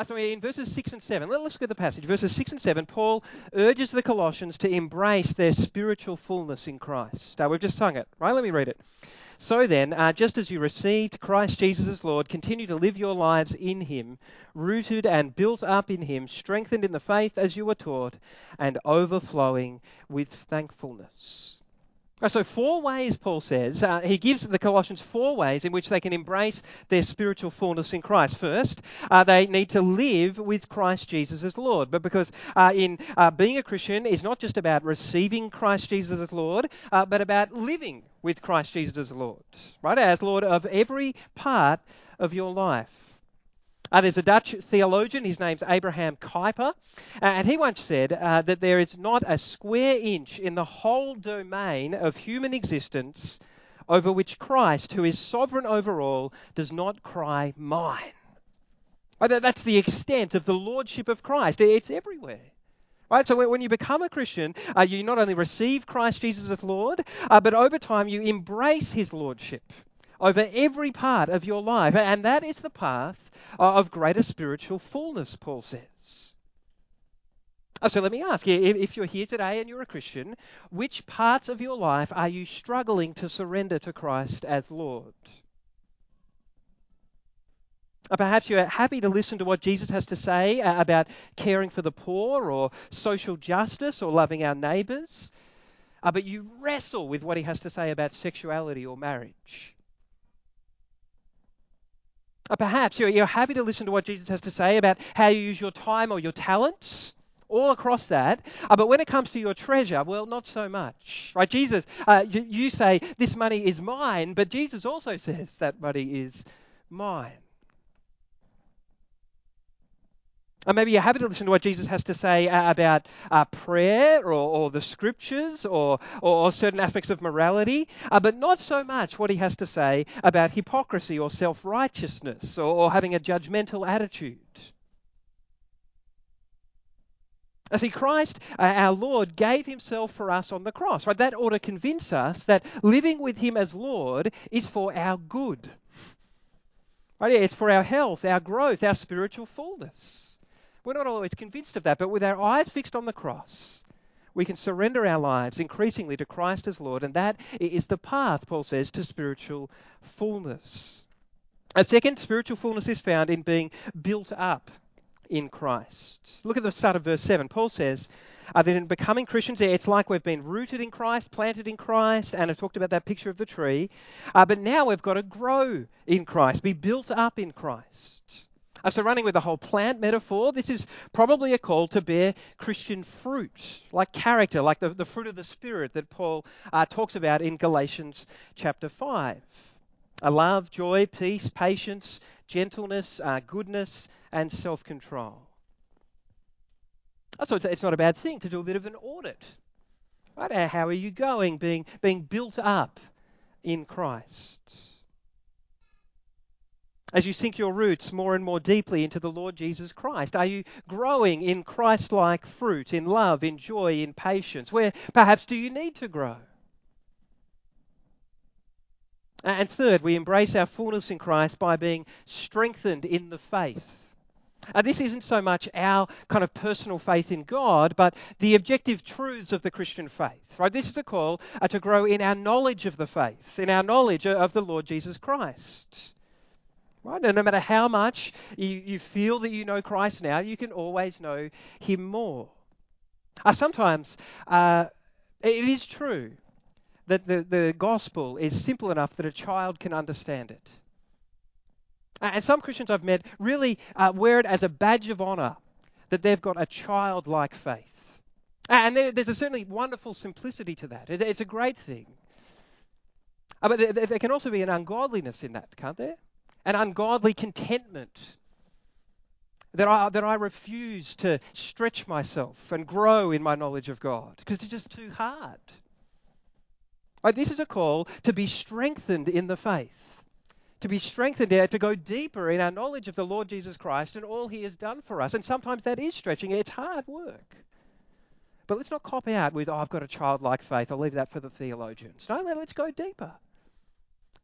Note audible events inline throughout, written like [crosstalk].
Uh, in verses 6 and 7, let's look at the passage. Verses 6 and 7, Paul urges the Colossians to embrace their spiritual fullness in Christ. Uh, we've just sung it, right? Let me read it. So then, uh, just as you received Christ Jesus as Lord, continue to live your lives in Him, rooted and built up in Him, strengthened in the faith as you were taught, and overflowing with thankfulness. So, four ways, Paul says, uh, he gives the Colossians four ways in which they can embrace their spiritual fullness in Christ. First, uh, they need to live with Christ Jesus as Lord. But because uh, in uh, being a Christian is not just about receiving Christ Jesus as Lord, uh, but about living with Christ Jesus as Lord, right? As Lord of every part of your life. Uh, there's a Dutch theologian, his name's Abraham Kuyper, uh, and he once said uh, that there is not a square inch in the whole domain of human existence over which Christ, who is sovereign over all, does not cry, Mine. Uh, that's the extent of the lordship of Christ. It's everywhere. Right, so when you become a Christian, uh, you not only receive Christ Jesus as Lord, uh, but over time you embrace his lordship over every part of your life. And that is the path of greater spiritual fullness, Paul says. Uh, so let me ask you, if you're here today and you're a Christian, which parts of your life are you struggling to surrender to Christ as Lord? Uh, perhaps you're happy to listen to what Jesus has to say about caring for the poor or social justice or loving our neighbours, but you wrestle with what he has to say about sexuality or marriage. Or perhaps you're, you're happy to listen to what Jesus has to say about how you use your time or your talents all across that. Uh, but when it comes to your treasure, well, not so much. Right? Jesus, uh, you, you, say, this money is mine, but Jesus also [laughs] says that money is mine. Or maybe you're happy to listen to what Jesus has to say uh, about uh, prayer or, or, the scriptures or, or, or, certain aspects of morality, uh, but not so much what he has to say about hypocrisy or self righteousness or, having a judgmental attitude. I see, Christ, uh, our Lord, gave himself for us on the cross. Right? That ought to convince us that living with him as Lord is for our good. Right? It's for our health, our growth, our spiritual fullness. We're not always convinced of that, but with our eyes fixed on the cross, we can surrender our lives increasingly to Christ as Lord, and that is the path, Paul says, to spiritual fullness. A second, spiritual fullness is found in being built up in Christ. Look at the start of verse 7. Paul says uh, that in becoming Christians, it's like we've been rooted in Christ, planted in Christ, and I've talked about that picture of the tree. Uh, but now we've got to grow in Christ, be built up in Christ. Uh, so, running with the whole plant metaphor, this is probably a call to bear Christian fruit, like character, like the, the fruit of the Spirit that Paul uh, talks about in Galatians chapter 5. A love, joy, peace, patience, gentleness, uh, goodness, and self control. So it's, it's not a bad thing to do a bit of an audit. Right? How are you going? Being, being built up in Christ as you sink your roots more and more deeply into the Lord Jesus Christ? Are you growing in Christ like fruit, in love, in joy, in patience? Where perhaps do you need to grow? And third, we embrace our fullness in Christ by being strengthened in the faith. Uh, this isn't so much our kind of personal faith in God, but the objective truths of the Christian faith. Right? This is a call uh, to grow in our knowledge of the faith, in our knowledge of the Lord Jesus Christ. Right? And no matter how much you, you feel that you know Christ now, you can always know Him more. Uh, sometimes uh, it is true that the, the gospel is simple enough that a child can understand it. And some Christians I've met really uh, wear it as a badge of honor that they've got a childlike faith. And there, there's a certainly wonderful simplicity to that. It's a great thing. Uh, but there can also be an ungodliness in that, can't there? An ungodly contentment. That I, that I refuse to stretch myself and grow in my knowledge of God because it's just too hard. This is a call to be strengthened in the faith, to be strengthened, to go deeper in our knowledge of the Lord Jesus Christ and all he has done for us. And sometimes that is stretching, it's hard work. But let's not cop out with, oh, I've got a childlike faith. I'll leave that for the theologians. No, let's go deeper.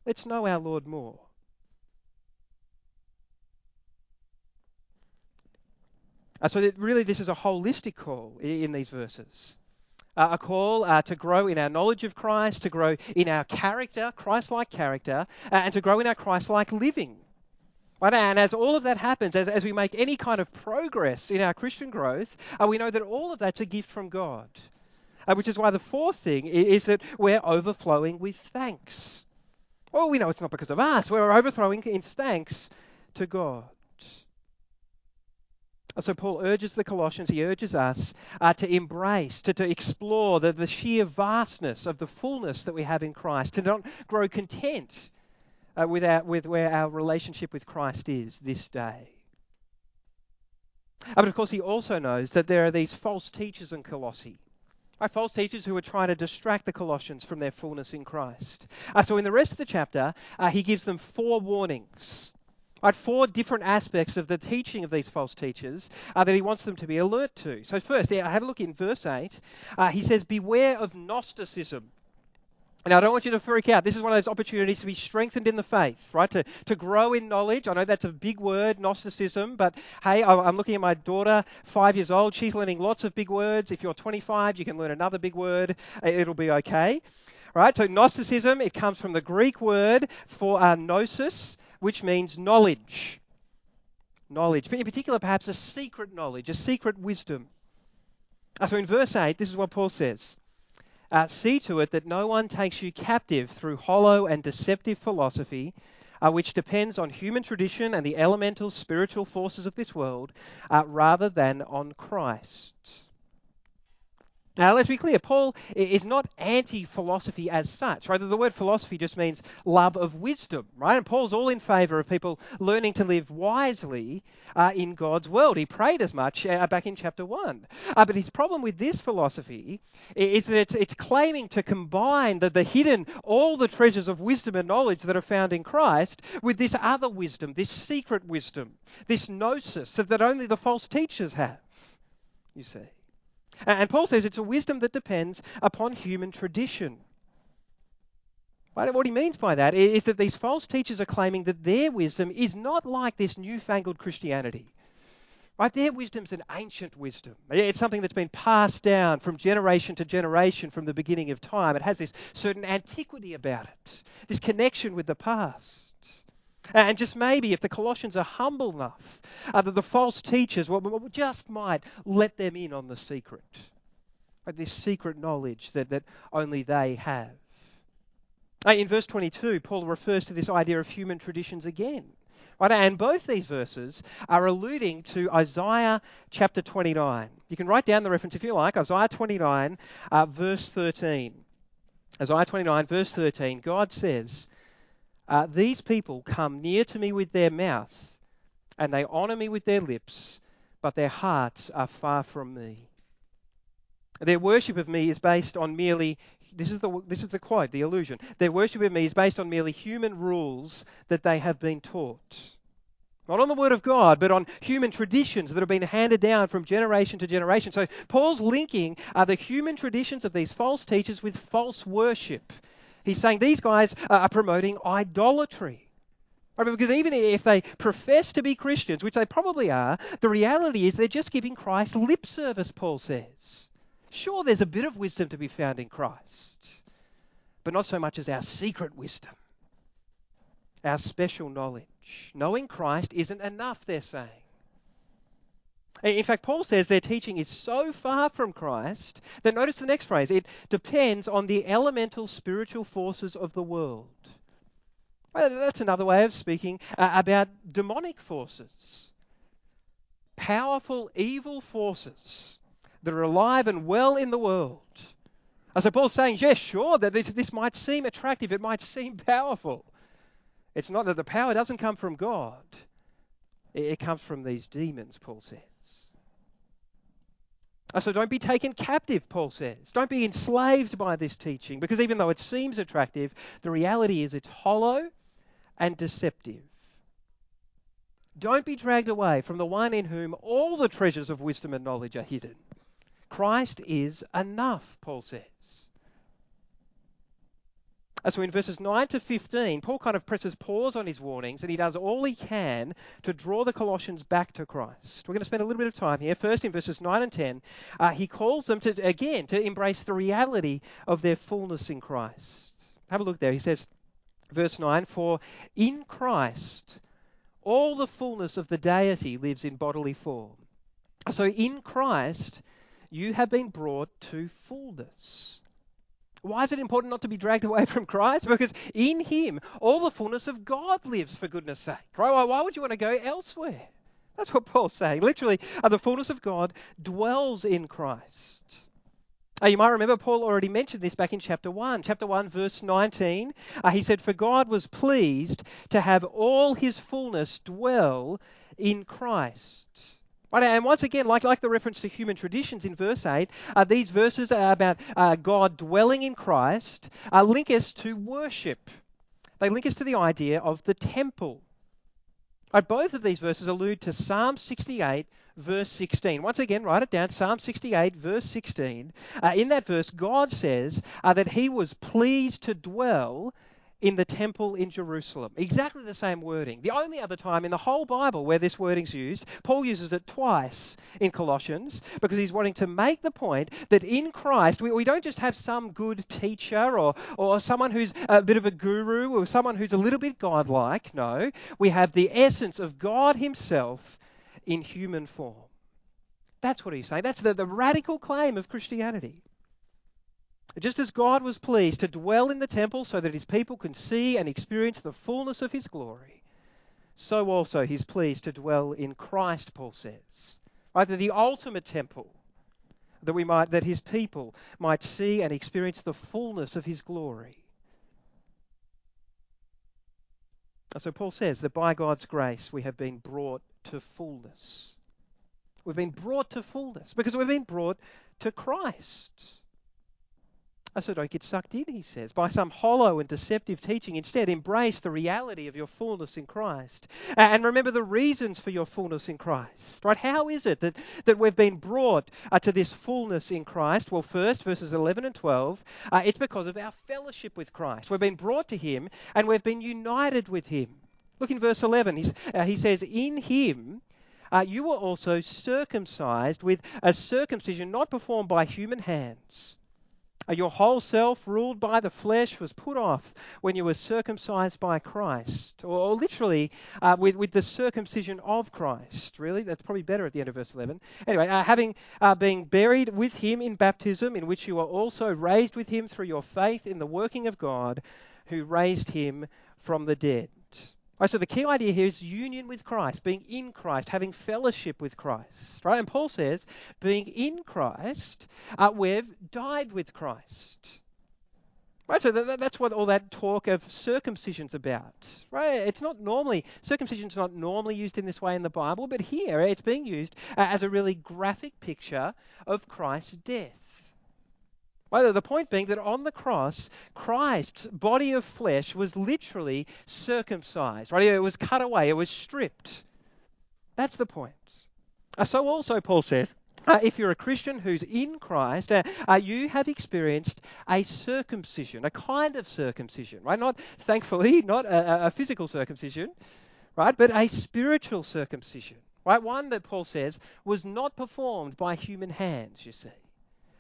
Let's know our Lord more. Uh, so really, this is a holistic call in, in these verses. Uh, a call uh, to grow in our knowledge of Christ, to grow in our character, Christ like character, uh, and to grow in our Christ like living. Right? And as all of that happens, as, as we make any kind of progress in our Christian growth, uh, we know that all of that's a gift from God. Uh, which is why the fourth thing is, is that we're overflowing with thanks. Well, we know it's not because of us. We're overflowing in thanks to God. So Paul urges the Colossians, he urges us uh, to embrace, to, to explore the, the sheer vastness of the fullness that we have in Christ, to not grow content uh, with, our, with where our relationship with Christ is this day. Uh, but of course, he also knows that there are these false teachers in Colossae. False teachers who are trying to distract the Colossians from their fullness in Christ. Uh, so, in the rest of the chapter, uh, he gives them four warnings Right, four different aspects of the teaching of these false teachers uh, that he wants them to be alert to. So, first, yeah, have a look in verse 8. Uh, he says, Beware of Gnosticism. Now, I don't want you to freak out. This is one of those opportunities to be strengthened in the faith, right? To, to grow in knowledge. I know that's a big word, Gnosticism, but hey, I'm looking at my daughter, five years old. She's learning lots of big words. If you're 25, you can learn another big word. It'll be okay. Right? So, Gnosticism, it comes from the Greek word for uh, gnosis, which means knowledge. Knowledge. But in particular, perhaps a secret knowledge, a secret wisdom. Uh, so in verse 8, this is what Paul says uh, See to it that no one takes you captive through hollow and deceptive philosophy, uh, which depends on human tradition and the elemental spiritual forces of this world, uh, rather than on Christ. Now, let's be clear, Paul is not anti philosophy as such, right? The word philosophy just means love of wisdom, right? And Paul's all in favor of people learning to live wisely uh, in God's world. He prayed as much uh, back in chapter 1. Uh, but his problem with this philosophy is that it's, it's claiming to combine the, the hidden, all the treasures of wisdom and knowledge that are found in Christ with this other wisdom, this secret wisdom, this gnosis that only the false teachers have, you see. And Paul says it's a wisdom that depends upon human tradition. What he means by that is that these false teachers are claiming that their wisdom is not like this newfangled Christianity. Right? Their wisdom's an ancient wisdom. It's something that's been passed down from generation to generation from the beginning of time. It has this certain antiquity about it, this connection with the past. And just maybe if the Colossians are humble enough, uh, that the false teachers well, just might let them in on the secret. Like this secret knowledge that, that only they have. Uh, in verse 22, Paul refers to this idea of human traditions again. Right? And both these verses are alluding to Isaiah chapter 29. You can write down the reference if you like. Isaiah 29, uh, verse 13. Isaiah 29, verse 13, God says, uh, These people come near to me with their mouth, and they honor me with their lips, but their hearts are far from me. Their worship of me is based on merely this is the this is the quote, the illusion. Their worship of me is based on merely human rules that they have been taught. Not on the word of God, but on human traditions that have been handed down from generation to generation. So Paul's linking are the human traditions of these false teachers with false worship. He's saying these guys are promoting idolatry. Right, because even if they profess to be Christians, which they probably are, the reality is they're just giving Christ lip service, Paul says. Sure, there's a bit of wisdom to be found in Christ, but not so much as our secret wisdom, our special knowledge. Knowing Christ isn't enough, they're saying. In fact, Paul says their teaching is so far from Christ that notice the next phrase it depends on the elemental spiritual forces of the world. That's another way of speaking uh, about demonic forces. Powerful evil forces that are alive and well in the world. so Paul's saying, yes, sure, that this, this might seem attractive, it might [laughs] seem powerful. It's not that the power doesn't come from God, it, it comes from these demons, Paul says. Uh, so don't be taken captive, Paul says. Don't be enslaved by this teaching, because even though it seems attractive, the reality is it's hollow and deceptive. Don't be dragged away from the one in whom all the treasures of wisdom and knowledge are hidden. Christ is enough, Paul says. Uh, so in verses 9 to 15, Paul kind of presses pause on his warnings and he does all he can to draw the Colossians back to Christ. We're going to spend a little bit of time here. First, in verses 9 and 10, uh, he calls them to, again, to embrace the reality of their fullness in Christ. Have a look there. He says, verse 9, For in Christ all the fullness of the deity lives in bodily form. So in Christ, you have been brought to fullness. Why is it important not to be dragged [laughs] away from Christ? Because in Him, all the fullness of God lives, for goodness sake. Right? Why would you want to go elsewhere? That's what Paul's saying. Literally, uh, the fullness of God dwells in Christ. Uh, you might remember Paul already mentioned this back in chapter 1. Chapter 1, verse 19. Uh, he said, For God was pleased to have all his fullness dwell in Christ. And once again, like, like the reference to human traditions in verse 8, uh, these verses are about uh, God dwelling in Christ, uh, link us to worship. They link us to the idea of the temple. Both of these verses allude to Psalm 68, verse 16. Once again, write it down Psalm 68, verse 16. Uh, in that verse, God says uh, that he was pleased to dwell in the temple in Jerusalem. Exactly the same wording. The only other time in the whole Bible where this wording's used, Paul uses it twice in Colossians because he's wanting to make the point that in Christ we, we don't just have some good teacher or, or someone who's a bit of a guru or someone who's a little bit godlike. No, we have the essence of God Himself in human form. That's what he's saying. That's the, the radical claim of Christianity. Just as God was pleased to dwell in the temple so that his people can see and experience the fullness of his glory, so also he's pleased to dwell in Christ, Paul says. Right? The ultimate temple that we might that his people might see and experience the fullness of his glory. So Paul says that by God's grace we have been brought to fullness. We've been brought to fullness because we've been brought to Christ. So don't get sucked in, he says, by some hollow and deceptive teaching. Instead, embrace the reality of your fullness in Christ. And remember the reasons for your fullness in Christ. Right? How is it that, that we've been brought uh, to this fullness in Christ? Well, first, verses 11 and 12, uh, it's because of our fellowship with Christ. We've been brought to him and we've been united with him. Look in verse 11. Uh, he says, In him. Uh, you were also circumcised with a circumcision not performed by human hands your whole self, ruled by the flesh, was put off when you were circumcised by Christ. Or, or literally, uh, with, with the circumcision of Christ. Really? That's probably better at the end of verse 11. Anyway, uh, having uh, been buried with him in baptism, in which you were also raised with him through your faith in the working of God, who raised him from the dead. Right, so the key idea here is union with Christ, being in Christ, having fellowship with Christ. Right? And Paul says, being in Christ, uh, we've died with Christ. Right, so that, that's what all that talk of circumcision's about. Right, it's not normally circumcision's not normally used in this way in the Bible, but here it's being used uh, as a really graphic picture of Christ's death. Well, the point being that on the cross, Christ's body of flesh was literally circumcised, right? It was cut away, it was stripped. That's the point. Uh, so also, Paul says, uh, if you're a Christian who's in Christ, uh, uh, you have experienced a circumcision, a kind of circumcision, right? Not, thankfully, [laughs] not a, a physical circumcision, right? But a spiritual circumcision, right? One that Paul says was not performed by human hands, you see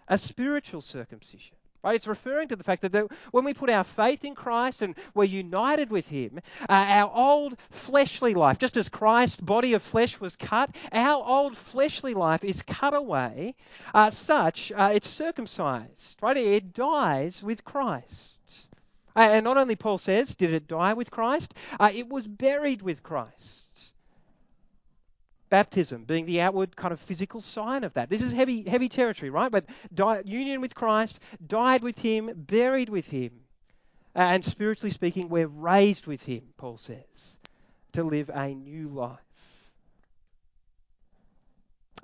a spiritual circumcision. Right? It's referring to the fact that when we put our faith in Christ and we're united with Him, uh, our old fleshly life, just as Christ's body of flesh was cut, our old fleshly life is cut away, uh, such uh, it's circumcised. Right? It dies with Christ. And not only Paul says, did it die with Christ? Uh, it was buried with Christ baptism being the outward kind of physical sign of that. This is heavy, heavy territory, right? But union with Christ, died with Him, buried with Him. And spiritually speaking, we're raised with Him, Paul says, to live a new life.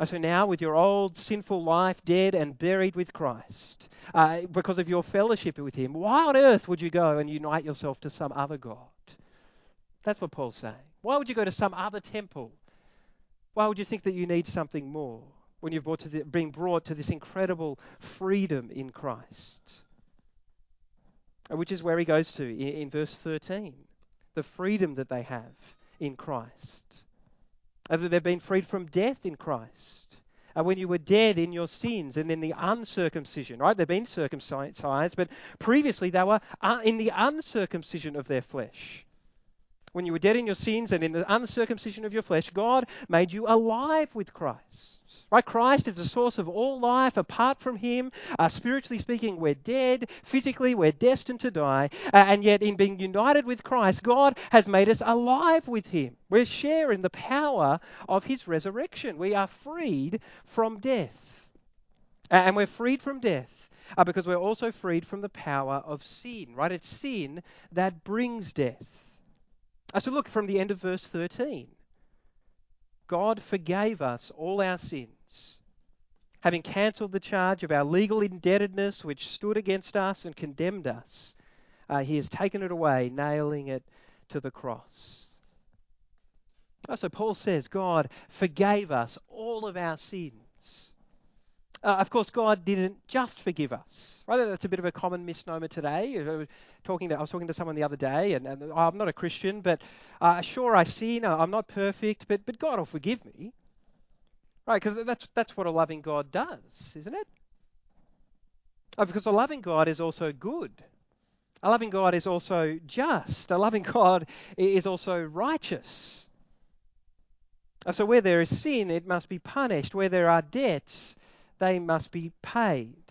So now, with your old sinful life dead and buried with Christ, uh, because of your fellowship with Him, why on earth would you go and unite yourself to some other God? That's what Paul's saying. Why would you go to some other temple why would you think that you need something more when you've brought to the, brought to this incredible freedom in Christ? which is where he goes to in, in verse 13. The freedom that they have in Christ. that they've been freed from death in Christ. And when you were dead in your sins and in the uncircumcision, right? They've been circumcised, but previously they were uh, in the uncircumcision of their flesh. When you were dead in your sins and in the uncircumcision of your flesh, God made you alive with Christ. Right? Christ is the source of all life. Apart from Him, uh, spiritually speaking, we're dead. Physically, we're destined to die. Uh, and yet, in being united with Christ, God has made us alive with Him. We share in the power of His resurrection. We are freed from death. And we're freed from death uh, because we're also freed from the power of sin. Right? It's sin that brings death. Uh, so, look from the end of verse 13. God forgave us all our sins, having cancelled the charge of our legal indebtedness which stood against us and condemned us. Uh, he has taken it away, nailing it to the cross. Oh, so Paul says God forgave us all of our sins. Uh, of course, God didn't just forgive us. Right? That's a bit of a common misnomer today. Uh, talking to, I was talking to someone the other day, and, and I'm not a Christian, but uh, sure, I sin. I'm not perfect, but, but God will forgive me. Right? Because that's, that's what a loving God does, isn't it? Oh, because a loving God is also good. A loving God is also just. A loving [laughs] God is also righteous. So where there is sin, it must be punished. Where there are debts, they must be paid.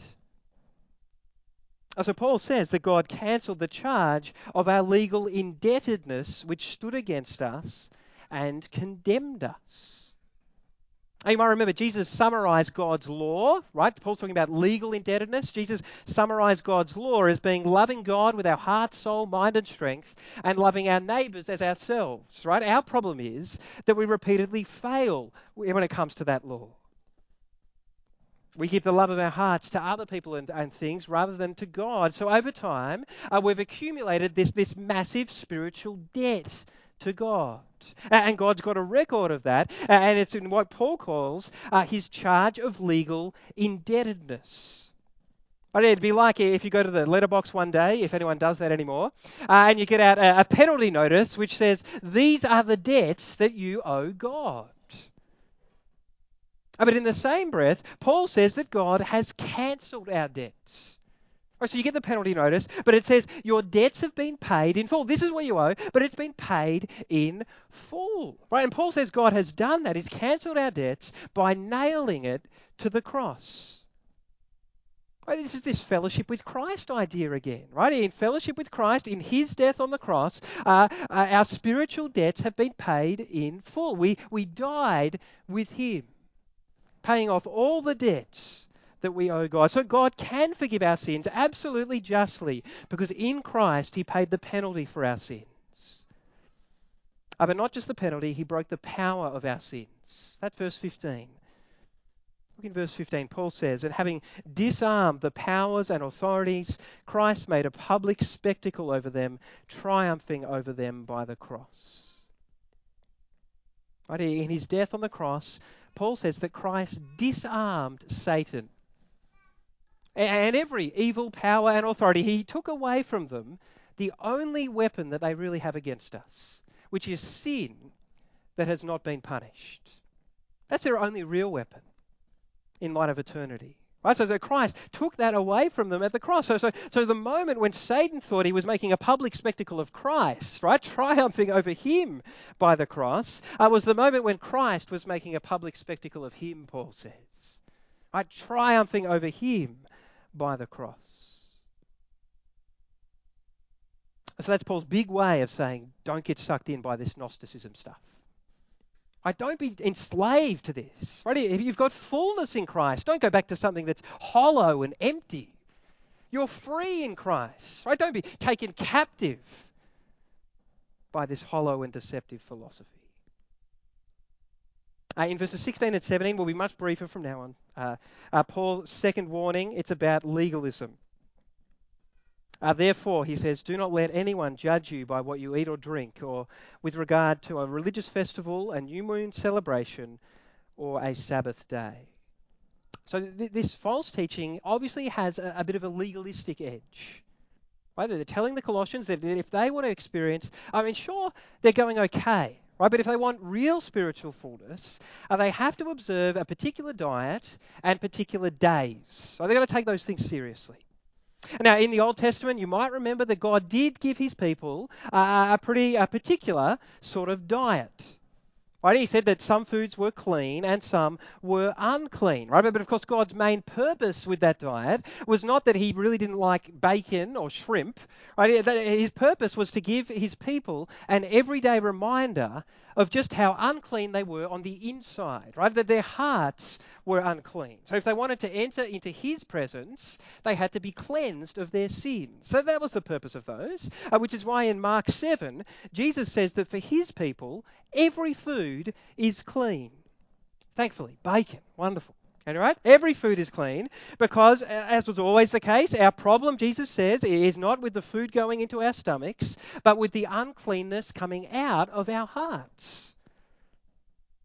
So Paul says that God cancelled the charge of our legal indebtedness which stood against us and condemned us. you might remember Jesus summarized God's law, right? Paul's talking about legal indebtedness. Jesus summarized God's law as being loving God with our heart, soul, mind, and strength, and loving our neighbors as ourselves, right? Our problem is that we repeatedly fail when it comes to that law. We give the love of our hearts to other people and, and things rather than to God. So over time, uh, we've accumulated this, this massive spiritual debt to God. And God's got a record of that. And it's in what Paul calls uh, his charge of legal indebtedness. But it'd be like if you go to the letterbox one day, if anyone does that anymore, uh, and you get out a, a penalty notice which says, These are the debts that you owe God. But in the same breath, Paul says that God has cancelled our debts. Right, so you get the penalty notice, but it says your debts have been paid in full. This is what you owe, but it's been paid in full. Right? And Paul says God has done that. He's cancelled our debts by nailing it to the cross. Right, this is this fellowship with Christ idea again, right? In fellowship with Christ, in His death on the cross, uh, uh, our spiritual debts have been paid in full. We we died with Him paying off all the debts that we owe God. So God can forgive our sins absolutely justly because in Christ he paid the penalty for our sins. Uh, but not just the penalty, he broke the power of our sins. That's verse 15. Look in verse 15. Paul says, And having disarmed the powers and authorities, Christ made a public spectacle over them, triumphing over them by the cross. Right? In his death on the cross, Paul says that Christ disarmed Satan and every evil power and authority. He took away from them the only weapon that they really have against us, which is sin that has not been punished. That's their only real weapon in light of eternity. Right? So, so Christ took that away from them at the cross. So, so, so the moment when Satan thought he was making a public spectacle of Christ, right, triumphing over him by the cross, uh, was the moment when Christ was making a public spectacle of him, Paul says. Right, triumphing over him by the cross. So that's Paul's big way of saying, don't get sucked in by this Gnosticism stuff. Right? Don't be enslaved to this. Right? If you've got fullness in Christ, don't go back to something that's hollow and empty. You're free in Christ. Right? Don't be taken captive by this hollow and deceptive philosophy. Uh, in verses 16 and 17, we'll be much briefer from now on. Uh, uh, Paul's second warning, it's about legalism. Uh, therefore, he says, do not let anyone judge you by what you eat or drink, or with regard to a religious festival, a new moon celebration, or a Sabbath day. So th- this false teaching obviously has a, a bit of a legalistic edge. Right? They're telling the Colossians that if they want to experience, I mean, sure, they're going okay, right? But if they want real spiritual fullness, uh, they have to observe a particular diet and particular days. So they've got to take those things seriously. Now, in the Old Testament, you might remember that God did give his people uh, a pretty particular sort of diet. Right? He said that some foods were clean and some were unclean. Right? But of course, God's main purpose with that diet was not that He really didn't like bacon or shrimp. Right? His purpose was to give His people an everyday reminder of just how unclean they were on the inside, right? That their hearts were unclean. So if they wanted to enter into his presence, they had to be cleansed of their sins. So that was the purpose of those, uh, which is why in Mark 7, Jesus says that for his people, every food is clean. Thankfully, bacon, wonderful. All right? Every food is clean because, as was always the case, our problem, Jesus says, is not with the food going into our stomachs, but with the uncleanness coming out of our hearts.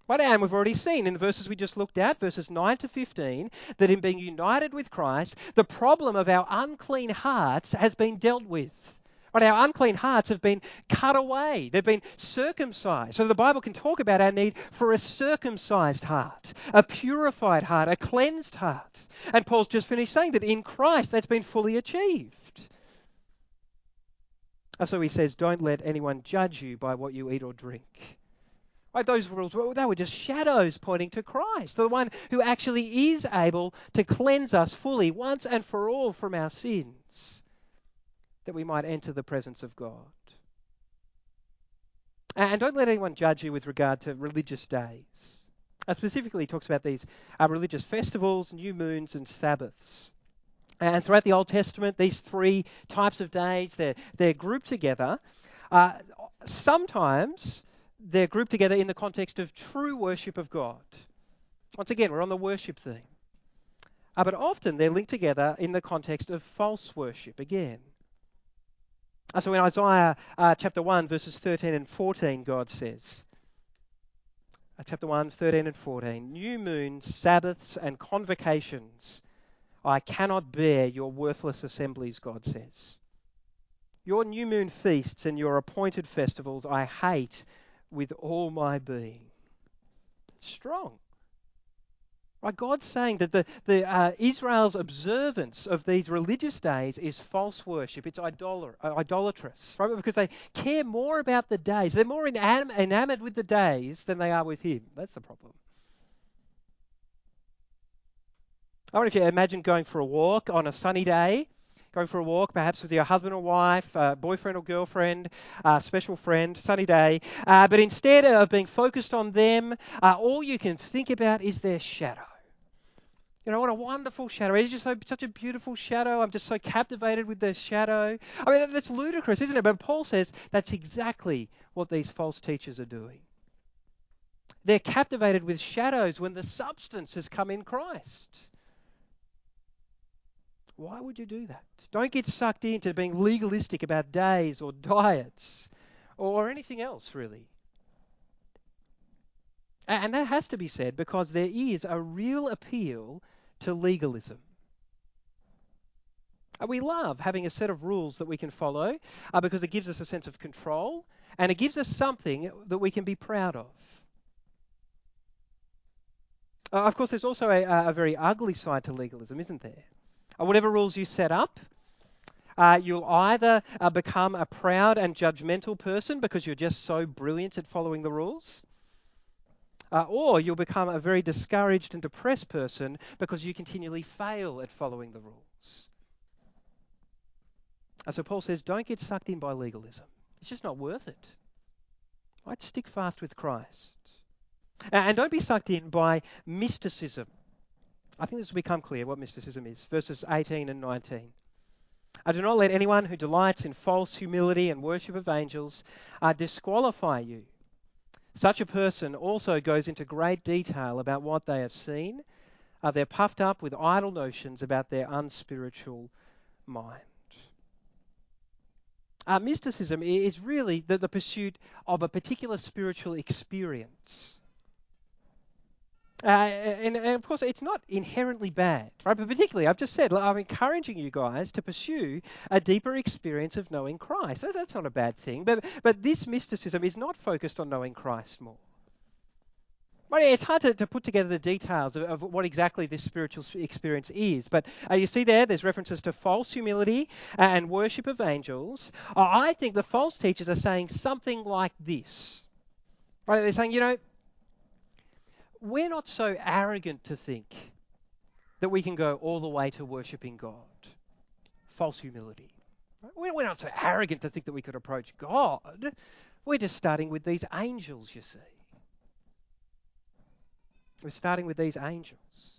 Right? And we've already seen in the verses we just looked at, verses 9 to 15, that in being united with Christ, the problem of our unclean hearts has been dealt with. But our unclean hearts have been cut away. They've been circumcised. So the Bible can talk about our need for a circumcised heart, a purified heart, a cleansed heart. And Paul's just finished saying that in Christ that's been fully achieved. So he says, Don't let anyone judge you by what you eat or drink. Those rules, well, they were just shadows pointing to Christ, the one who actually is able to cleanse us fully once and for all from our sins that we might enter the presence of God. And don't let anyone judge you with regard to religious days. Uh, specifically, he talks about these uh, religious festivals, new moons, and Sabbaths. And throughout the Old Testament, these three types of days, they're, they're grouped together. Uh, sometimes they're grouped together in the context of true worship of God. Once again, we're on the worship theme. Uh, but often they're linked together in the context of false worship again. Uh, so in Isaiah uh, chapter 1, verses 13 and 14, God says, uh, chapter 1, 13 and 14, new moons, Sabbaths, and convocations. I cannot bear your worthless assemblies, God says. Your new moon feasts and your appointed festivals I hate with all my being. It's strong. Right? God's saying that the, the uh, Israel's observance of these religious days is false worship. It's uh, idolatrous, right? Because they care more about the days. They're more enam- enamored with the days than they are with Him. That's the problem. I wonder if you imagine going for a walk on a sunny day, going for a walk perhaps with your husband or wife, uh, boyfriend or girlfriend, uh, special friend, sunny day, uh, but instead of being focused on them, uh, all you can think about is their shadow. You know, what a wonderful shadow. It's just so, such a beautiful shadow. I'm just so captivated with the shadow. I mean, that's ludicrous, isn't it? But Paul says that's exactly what these false teachers are doing. They're captivated with shadows when the substance has come in Christ. Why would you do that? Don't get sucked into being legalistic about days or diets or anything else, really. And that has to be said because there is a real appeal to legalism. We love having a set of rules that we can follow uh, because it gives us a sense of control and it gives us something that we can be proud of. Uh, of course, there's also a, a, very ugly side to legalism, isn't there? Uh, whatever rules you set up, uh, you'll either uh, become a proud and judgmental person because you're just so brilliant at following the rules, uh, or you'll become a very discouraged and depressed person because you continually fail at following the rules. And so Paul says, don't get sucked in by legalism. It's just not worth it. Right? Stick fast with Christ. And don't be sucked in by mysticism. I think this will become clear what mysticism is. Verses 18 and 19. I do not let anyone who delights in false humility and worship of angels uh, disqualify you such a person also goes into great detail about what they have seen. Uh, they're puffed up with idle notions about their unspiritual mind. Uh, mysticism is really the, the pursuit of a particular spiritual experience. Uh, and, and, of course, it's not inherently bad, right? But particularly, I've just said, I'm encouraging you guys to pursue a deeper experience of knowing Christ. That, that's not a bad thing. But, but this mysticism is not focused on knowing Christ more. Right, it's hard to, to put together the details of, of, what exactly this spiritual experience is. But uh, you see there, there's references to false humility and worship of angels. Uh, I think the false teachers are saying something like this. Right? They're saying, you know, we're not so arrogant to think that we can go all the way to worshipping God. False humility. We're not so arrogant to think that we could approach God. We're just starting with these angels, you see. We're starting with these angels.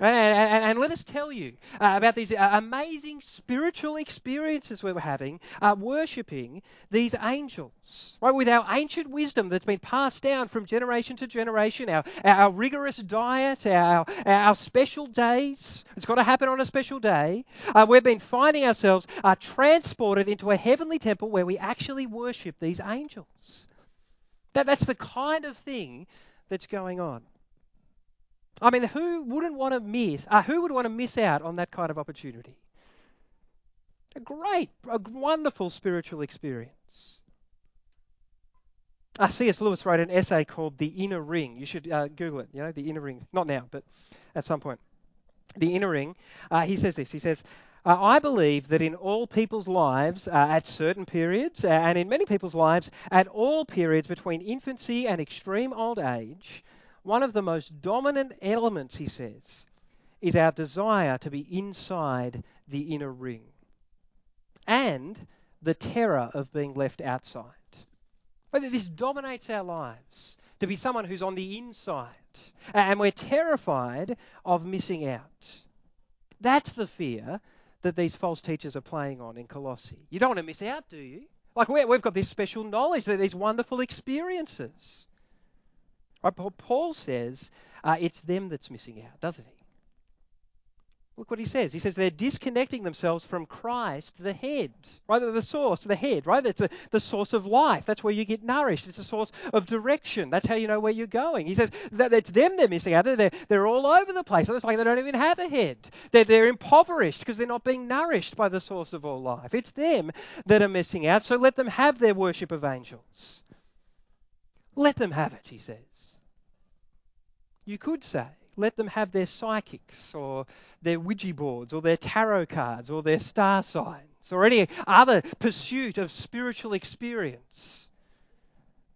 And, and, and, let us tell you uh, about these uh, amazing spiritual experiences we are having uh, worshipping these angels. Right? With our ancient wisdom that's been passed down from generation to generation, our, our rigorous diet, our, our special days, it's got to happen on a special day. Uh, we've been finding ourselves uh, transported into a heavenly temple where we actually worship these angels. That, that's the kind of thing that's going on. I mean, who wouldn't want to miss? Uh, who would want to miss out on that kind of opportunity? A great, a wonderful spiritual experience. Uh, C.S. Lewis wrote an essay called "The Inner Ring." You should uh, Google it. You know, the Inner Ring. Not now, but at some point. The Inner Ring. Uh, he says this. He says. Uh, I believe that in all people's lives, uh, at certain periods, uh, and in many people's lives, at all periods between infancy and extreme old age, one of the most dominant elements, he says, is our desire to be inside the inner ring and the terror of being left outside. Whether this dominates our lives to be someone who's on the inside, and we're terrified of missing out. That's the fear that these false teachers are playing on in Colossae. You don't want to miss out, do you? Like we've got this special knowledge, these wonderful experiences. Right? Paul says uh, it's them that's missing out, doesn't he? Look what he says. He says they're disconnecting themselves from Christ, the head, right? The source, the head, right? That's the, the source of life. That's where you get nourished. It's a source of direction. That's how you know where you're going. He says that it's them they're missing out. They're, they're all over the place. It's like they don't even have a head. They're, they're impoverished because they're not being nourished by the source of all life. It's them that are missing out. So let them have their worship of angels. Let them have it, he says. You could say, let them have their psychics or their Ouija boards or their tarot cards or their star signs or any other pursuit of spiritual experience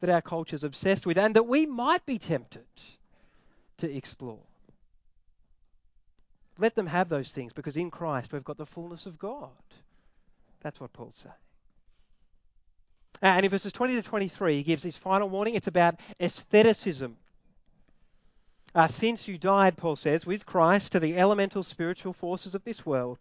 that our culture is obsessed with and that we might be tempted to explore. Let them have those things because in Christ we've got the fullness of God. That's what Paul's saying. And in verses 20 to 23, he gives his final warning. It's about aestheticism uh, since you died, Paul says, with Christ to the elemental spiritual forces of this world,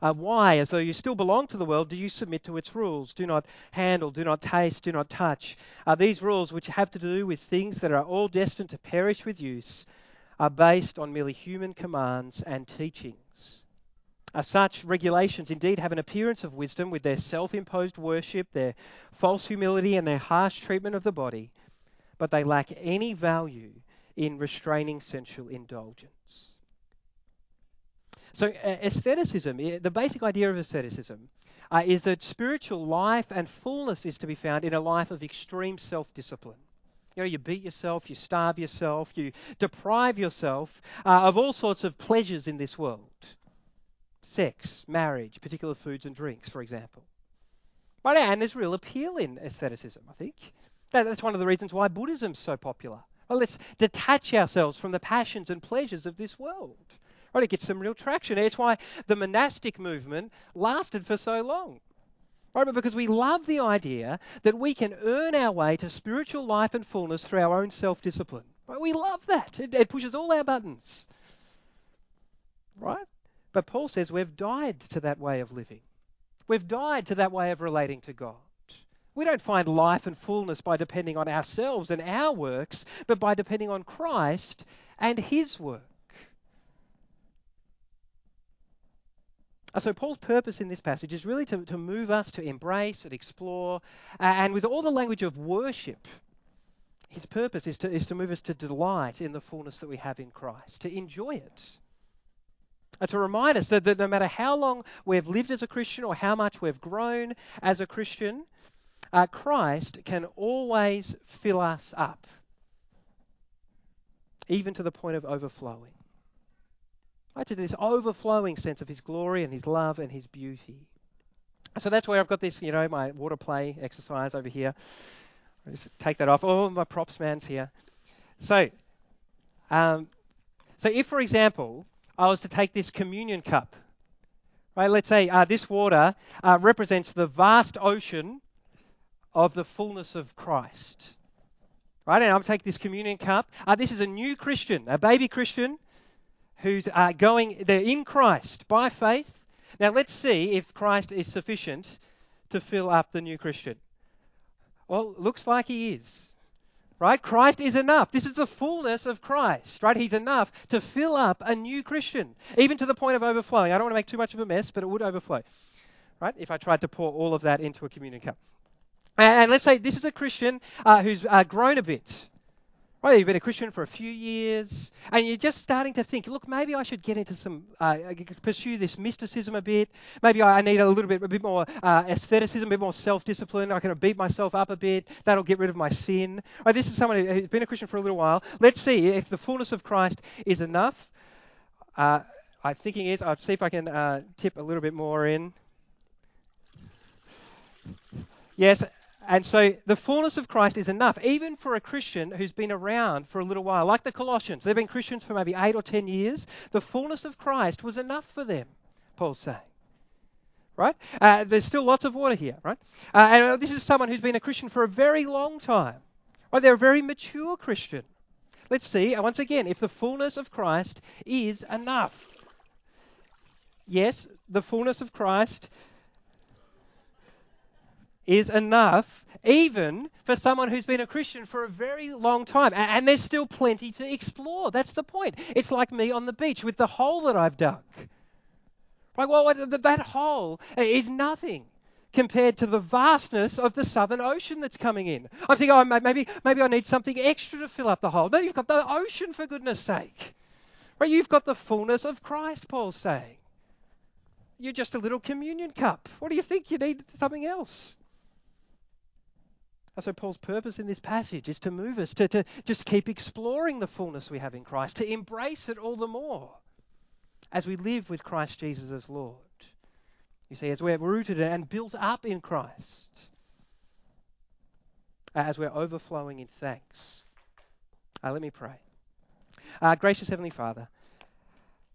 uh, why, as though you still belong to the world, do you submit to its rules? Do not handle, do not taste, do not touch. Uh, these rules, which have to do with things that are all destined to perish with use, are based on merely human commands and teachings. Uh, such regulations indeed have an appearance of wisdom with their self imposed worship, their false humility, and their harsh treatment of the body, but they lack any value in restraining sensual indulgence. So, uh, aestheticism, the basic idea of aestheticism, uh, is that spiritual life and fullness is to be found in a life of extreme self discipline. You know, you beat yourself, you starve yourself, you deprive yourself uh, of all sorts of pleasures in this world sex, marriage, particular foods and drinks, for example. Right, and there's real appeal in aestheticism, I think. that's one of the reasons why Buddhism's so popular. Well, let's detach ourselves from the passions and pleasures of this world. Right, it gets some real traction. It's why the monastic movement lasted for so long. Right, but because we love the idea that we can earn our way to spiritual life and fullness through our own self-discipline. Right, we love that. It, it pushes all our buttons. Right? But Paul says we've died to that way of living. We've died to that way of relating to God. We don't find life and fullness by depending on ourselves and our works, but by depending on Christ and His work. So, Paul's purpose in this passage is really to, to move us to embrace and explore, uh, and with all the language of worship His purpose is to, is to move us to delight in the fullness that we have in Christ, to enjoy it. And to remind us that, that no matter how long we've lived as a Christian or how much we've grown as a Christian, uh, Christ can always fill us up, even to the point of overflowing. Right, to this overflowing sense of His glory and His love and His beauty. So that's where I've got this, you know, my water play exercise over here. I'll just take that off. Oh, my props man's here. So, um, so if, for example, I was to take this communion cup, right? Let's say uh, this water uh, represents the vast ocean of the fullness of Christ, right? And I'm take this communion cup. Uh, this is a new Christian, a baby Christian, who's uh, going. They're in Christ by faith. Now let's see if Christ is sufficient to fill up the new Christian. Well, looks like he is. Right? Christ is enough. This is the fullness of Christ, right? He's enough to fill up a new Christian, even to the point of overflowing. I don't want to make too much of a mess, but it would overflow, right? If I tried to pour all of that into a communion cup. And let's say this is a Christian uh, who's uh, grown a bit, Right, you've been a Christian for a few years, and you're just starting to think, look, maybe I should get into some, uh, pursue this mysticism a bit. Maybe I need a little bit, a bit more uh, asceticism, a bit more self-discipline. I can beat myself up a bit. That'll get rid of my sin. Right, this is someone who's been a Christian for a little while. Let's see if the fullness of Christ is enough. Uh, I'm thinking is, I'll see if I can uh, tip a little bit more in. Yes, and so the fullness of Christ is enough, even for a Christian who's been around for a little while, like the Colossians. They've been Christians for maybe eight or ten years. The fullness of Christ was enough for them, Paul's saying. Right? Uh, there's still lots of water here, right? Uh, and uh, this is someone who's been a Christian for a very long time. Right? They're a very mature Christian. Let's see, once again, if the fullness of Christ is enough. Yes, the fullness of Christ is enough, even for someone who's been a Christian for a very long time. And there's still plenty to explore. That's the point. It's like me on the beach with the hole that I've dug. Right? Well, that hole uh, is nothing compared to the vastness of the southern ocean that's coming in. I'm thinking, oh, maybe, maybe I need something extra to fill up the hole. No, you've got the ocean, for goodness sake. Right? You've got the fullness of Christ, Paul's saying. You're just a little communion cup. What do you think? You need something else. And so Paul's purpose in this passage is to move us to, to just keep exploring the fullness we have in Christ, to embrace it all the more as we live with Christ Jesus as Lord. You see, as we're rooted and built up in Christ, as we're overflowing in thanks. Uh, let me pray. Uh, gracious Heavenly Father,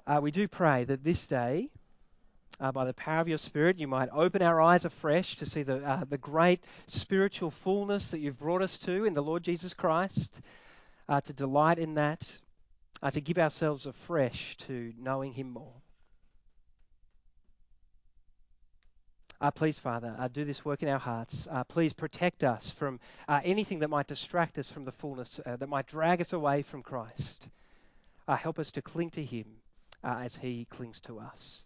uh, we do pray that this day uh, by the power of your Spirit, you might open our eyes afresh to see the, uh, the great spiritual fullness that you've brought us to in the Lord Jesus Christ, uh, to delight in that, uh, to give ourselves afresh to knowing Him more. Uh, please, Father, uh, do this work in our hearts. please protect us from anything that might distract us from the fullness, that might drag us away from Christ. help us to cling to Him as He clings to us.